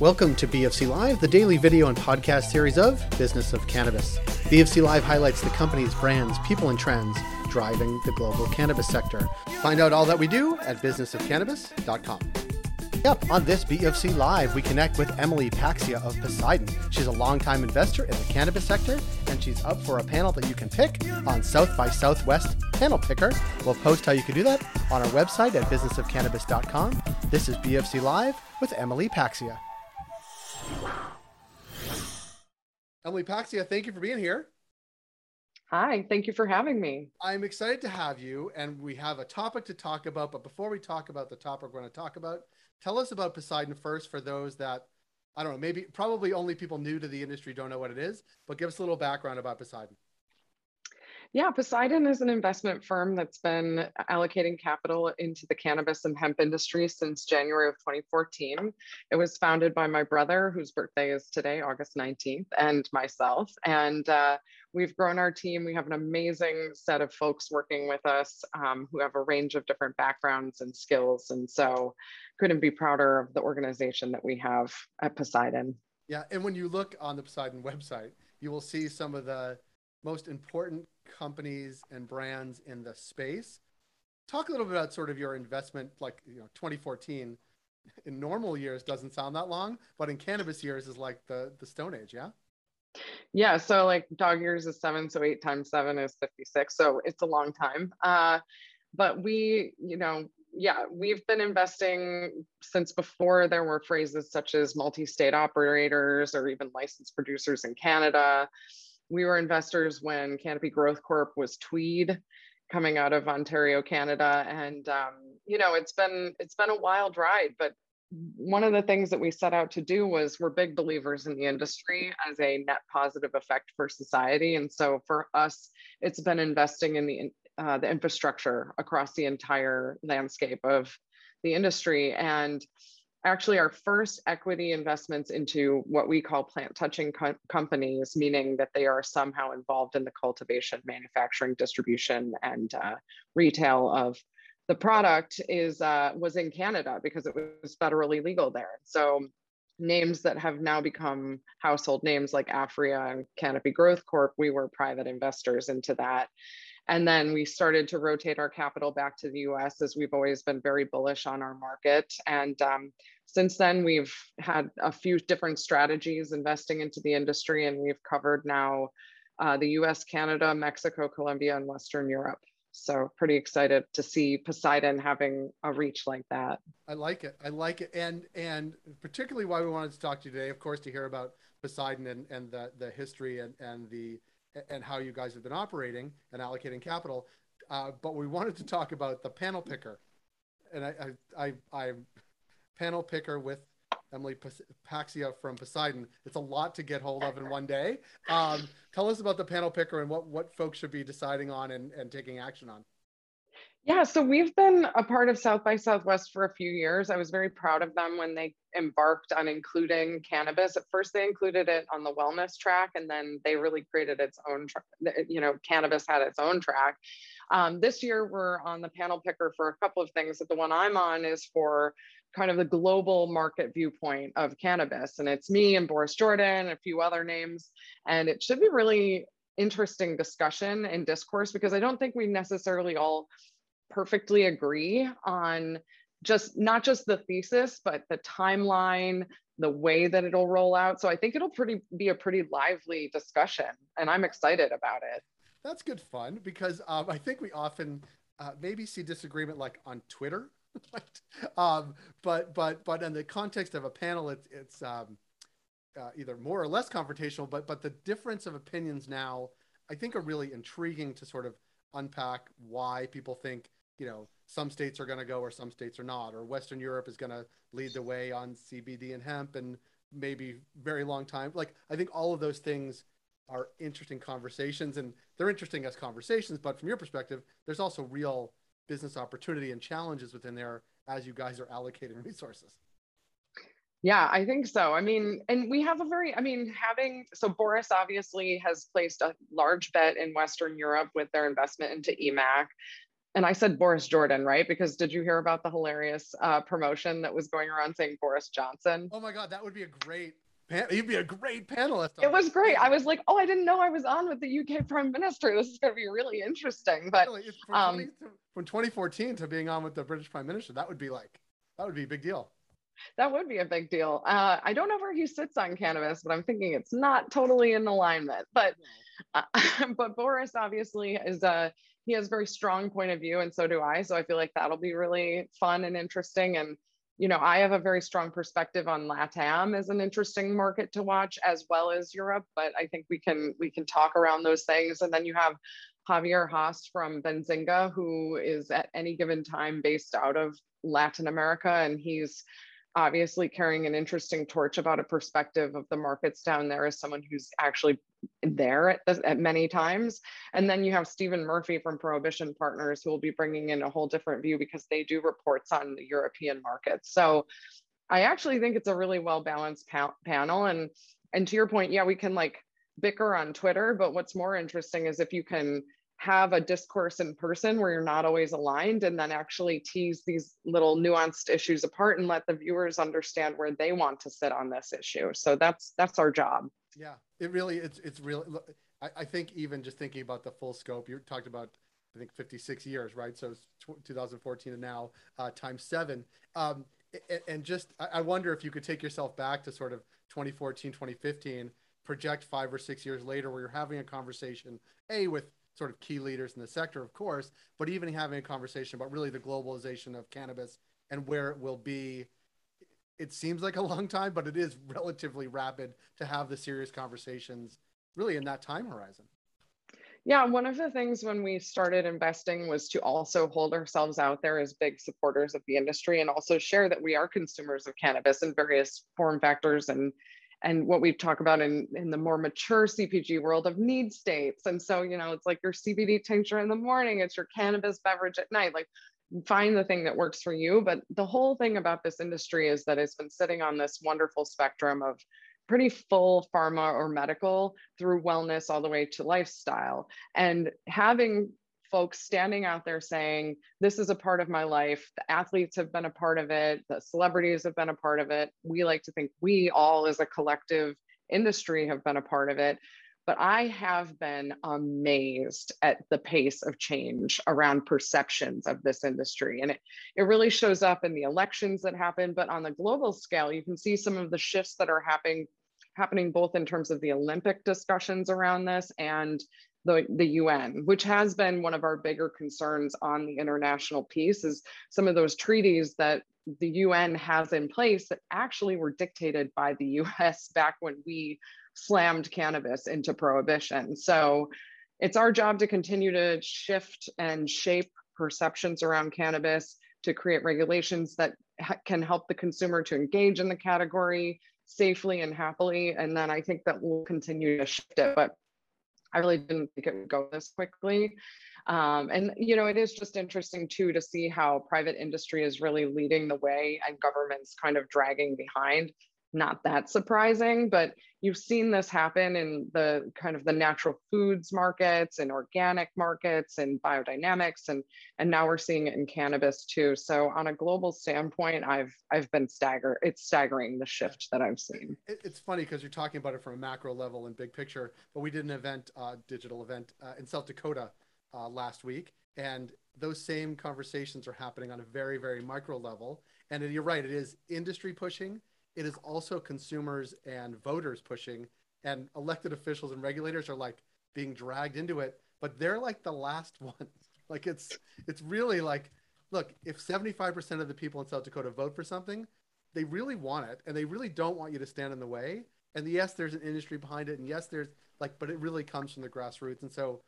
Welcome to BFC Live, the daily video and podcast series of Business of Cannabis. BFC Live highlights the companies, brands, people, and trends driving the global cannabis sector. Find out all that we do at businessofcannabis.com. Yep, on this BFC Live, we connect with Emily Paxhia of Poseidon. She's a longtime investor in the cannabis sector, and she's up for a panel that you can pick on South by Southwest Panel Picker. We'll post how you can do that on our website at businessofcannabis.com. This is BFC Live with Emily Paxhia. Emily Paxhia, thank you for being here. Hi, thank you for having me. I'm excited to have you, and we have a topic to talk about. But before we talk about the topic we're going to talk about, tell us about Poseidon first for those that I don't know, maybe probably only people new to the industry don't know what it is, but give us a little background about Poseidon. Yeah, Poseidon is an investment firm that's been allocating capital into the cannabis and hemp industry since January of 2014. It was founded by my brother, whose birthday is today, August 19th, and myself. And uh, we've grown our team. We have an amazing set of folks working with us um, who have a range of different backgrounds and skills. And so couldn't be prouder of the organization that we have at Poseidon. Yeah, and when you look on the Poseidon website, you will see some of the most important companies and brands in the space. Talk a little bit about sort of your investment, like you know, 2014 in normal years doesn't sound that long, but in cannabis years is like the the Stone Age, yeah. Yeah, so like dog years is seven, so eight times seven is 56. So it's a long time. Uh, but we, you know, yeah, we've been investing since before there were phrases such as multi state operators or even licensed producers in Canada we were investors when Canopy Growth Corp was Tweed coming out of Ontario, Canada. And um, you know, it's been it's been a wild ride, but one of the things that we set out to do was we're big believers in the industry as a net positive effect for society. And so for us, it's been investing in the uh, the infrastructure across the entire landscape of the industry. And actually our first equity investments into what we call plant touching co- companies, meaning that they are somehow involved in the cultivation, manufacturing, distribution, and uh, retail of the product is uh, was in Canada because it was federally legal there. So names that have now become household names like Aphria and Canopy Growth Corp, we were private investors into that. And then we started to rotate our capital back to the US as we've always been very bullish on our market. And um, since then, we've had a few different strategies investing into the industry, and we've covered now uh, the US, Canada, Mexico, Colombia, and Western Europe. So pretty excited to see Poseidon having a reach like that. I like it. I like it. And and particularly why we wanted to talk to you today, of course, to hear about Poseidon and, and the, the history and, and the and how you guys have been operating and allocating capital. Uh, but we wanted to talk about the panel picker, and I I I, I panel picker with Emily Paxhia from Poseidon. It's a lot to get hold of in one day. Um, tell us about the panel picker and what what folks should be deciding on and, and taking action on. Yeah, so we've been a part of South by Southwest for a few years. I was very proud of them when they embarked on including cannabis. At first, they included it on the wellness track, and then they really created its own, you know, cannabis had its own track. Um, this year, we're on the panel picker for a couple of things. But the one I'm on is for kind of the global market viewpoint of cannabis. And it's me and Boris Jordan, and a few other names. And it should be really interesting discussion and discourse because I don't think we necessarily all perfectly agree on just not just the thesis, but the timeline, the way that it'll roll out. So I think it'll pretty be a pretty lively discussion, and I'm excited about it. That's good fun because um, I think we often uh, maybe see disagreement like on Twitter, um, but but but in the context of a panel, it's it's um, uh, either more or less confrontational. But but the difference of opinions now, I think, are really intriguing to sort of unpack why people think you know some states are going to go or some states are not or western europe is going to lead the way on cbd and hemp and maybe very long time. Like i think all of those things are interesting conversations and they're interesting as conversations but from your perspective there's also real business opportunity and challenges within there as you guys are allocating resources. Yeah, I think so. I mean, and we have a very, I mean, having, so Boris obviously has placed a large bet in Western Europe with their investment into EMMAC and I said Boris Jordan, right? Because did you hear about the hilarious uh, promotion that was going around saying Boris Johnson? Oh my God, that would be a great. You'd be a great panelist. It was great. I was like, oh, I didn't know I was on with the UK Prime Minister. This is going to be really interesting. But really, from, um, 20, from 2014 to being on with the British Prime Minister, that would be like, that would be a big deal. That would be a big deal. Uh, I don't know where he sits on cannabis, but I'm thinking it's not totally in alignment. But uh, but Boris obviously is a he has a very strong point of view, and so do I. So I feel like that'll be really fun and interesting. And you know, I have a very strong perspective on LATAM as an interesting market to watch, as well as Europe. But I think we can we can talk around those things. And then you have Javier Hasse from Benzinga, who is at any given time based out of Latin America, and he's obviously carrying an interesting torch about a perspective of the markets down there as someone who's actually there at, at many times. And then you have Stephen Murphy from Prohibition Partners who will be bringing in a whole different view because they do reports on the European markets. So I actually think it's a really well balanced pa panel. And and to your point, yeah, we can like bicker on Twitter, but what's more interesting is if you can have a discourse in person where you're not always aligned and then actually tease these little nuanced issues apart and let the viewers understand where they want to sit on this issue. So that's that's our job. Yeah it really it's it's really I, I think even just thinking about the full scope you talked about i think 56 years right? So 2014 and now uh, times seven. Um, and just i wonder if you could take yourself back to sort of 2014 2015 project five or six years later where you're having a conversation a with sort of key leaders in the sector, of course, but even having a conversation about really the globalization of cannabis and where it will be. It seems like a long time, but it is relatively rapid to have the serious conversations really in that time horizon. Yeah, one of the things when we started investing was to also hold ourselves out there as big supporters of the industry and also share that we are consumers of cannabis in various form factors and and what we talk about in, in the more mature CPG world of need states. And so, you know, it's like your CBD tincture in the morning, it's your cannabis beverage at night. Like, find the thing that works for you. But the whole thing about this industry is that it's been sitting on this wonderful spectrum of pretty full pharma or medical through wellness all the way to lifestyle. And having folks standing out there saying, This is a part of my life. The athletes have been a part of it, the celebrities have been a part of it. We like to think we all, as a collective industry, have been a part of it. But I have been amazed at the pace of change around perceptions of this industry. And it, it really shows up in the elections that happen. But on the global scale, you can see some of the shifts that are happening happening both in terms of the Olympic discussions around this and the, the UN, which has been one of our bigger concerns on the international piece, is some of those treaties that the UN has in place that actually were dictated by the US back when we slammed cannabis into prohibition. So it's our job to continue to shift and shape perceptions around cannabis to create regulations that can help the consumer to engage in the category safely and happily. And then I think that we'll continue to shift it. But I really didn't think it would go this quickly. Um, and, you know, it is just interesting too to see how private industry is really leading the way and government's kind of dragging behind not that surprising, but you've seen this happen in the kind of the natural foods markets and organic markets and biodynamics and and now we're seeing it in cannabis too. So on a global standpoint, I've I've been stagger it's staggering the shift that I've seen. It, it's funny because you're talking about it from a macro level and big picture, but we did an event, uh, digital event uh, in South Dakota uh, last week, and those same conversations are happening on a very very micro level. And you're right, it is industry pushing it is also consumers and voters pushing, and elected officials and regulators are like being dragged into it. But they're like the last ones. like it's it's really like, look, if 75% of the people in South Dakota vote for something, they really want it, and they really don't want you to stand in the way. And yes, there's an industry behind it, and yes, there's like, but it really comes from the grassroots, and so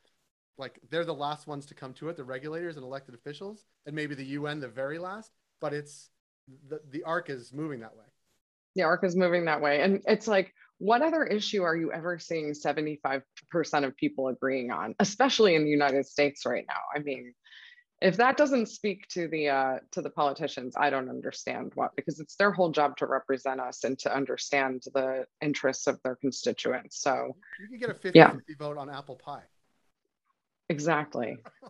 like they're the last ones to come to it the regulators and elected officials and maybe the un the very last but it's the, the arc is moving that way the arc is moving that way. And it's like, what other issue are you ever seeing 75% of people agreeing on, especially in the United States right now? I mean, if that doesn't speak to the uh, to the politicians, I don't understand what because it's their whole job to represent us and to understand the interests of their constituents. So you can get a 50 yeah. vote on apple pie. Exactly.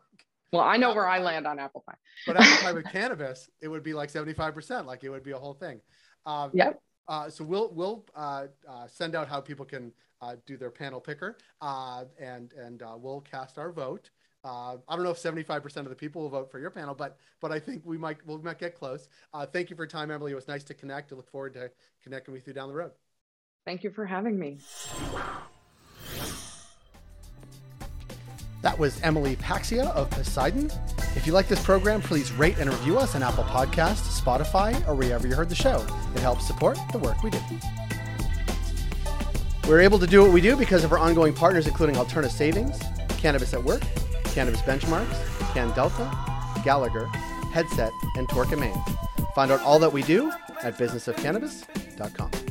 Well, I know where I land on apple pie. but apple pie with cannabis, it would be like 75%. Like it would be a whole thing. Um, Yep. Uh, so we'll we'll uh, uh, send out how people can uh, do their panel picker, uh, and and uh, we'll cast our vote. I don't know if 75% of the people will vote for your panel, but but I think we might we might get close. Thank you for your time, Emily. It was nice to connect. I look forward to connecting with you down the road. Thank you for having me. That was Emily Paxhia of Poseidon. If you like this program, please rate and review us on Apple Podcasts, Spotify, or wherever you heard the show. It helps support the work we do. We're able to do what we do because of our ongoing partners, including Alterna Savings, Cannabis at Work, Cannabis Benchmarks, Can Delta, Gallagher, Headset, and Torque and Main. Find out all that we do at businessofcannabis.com.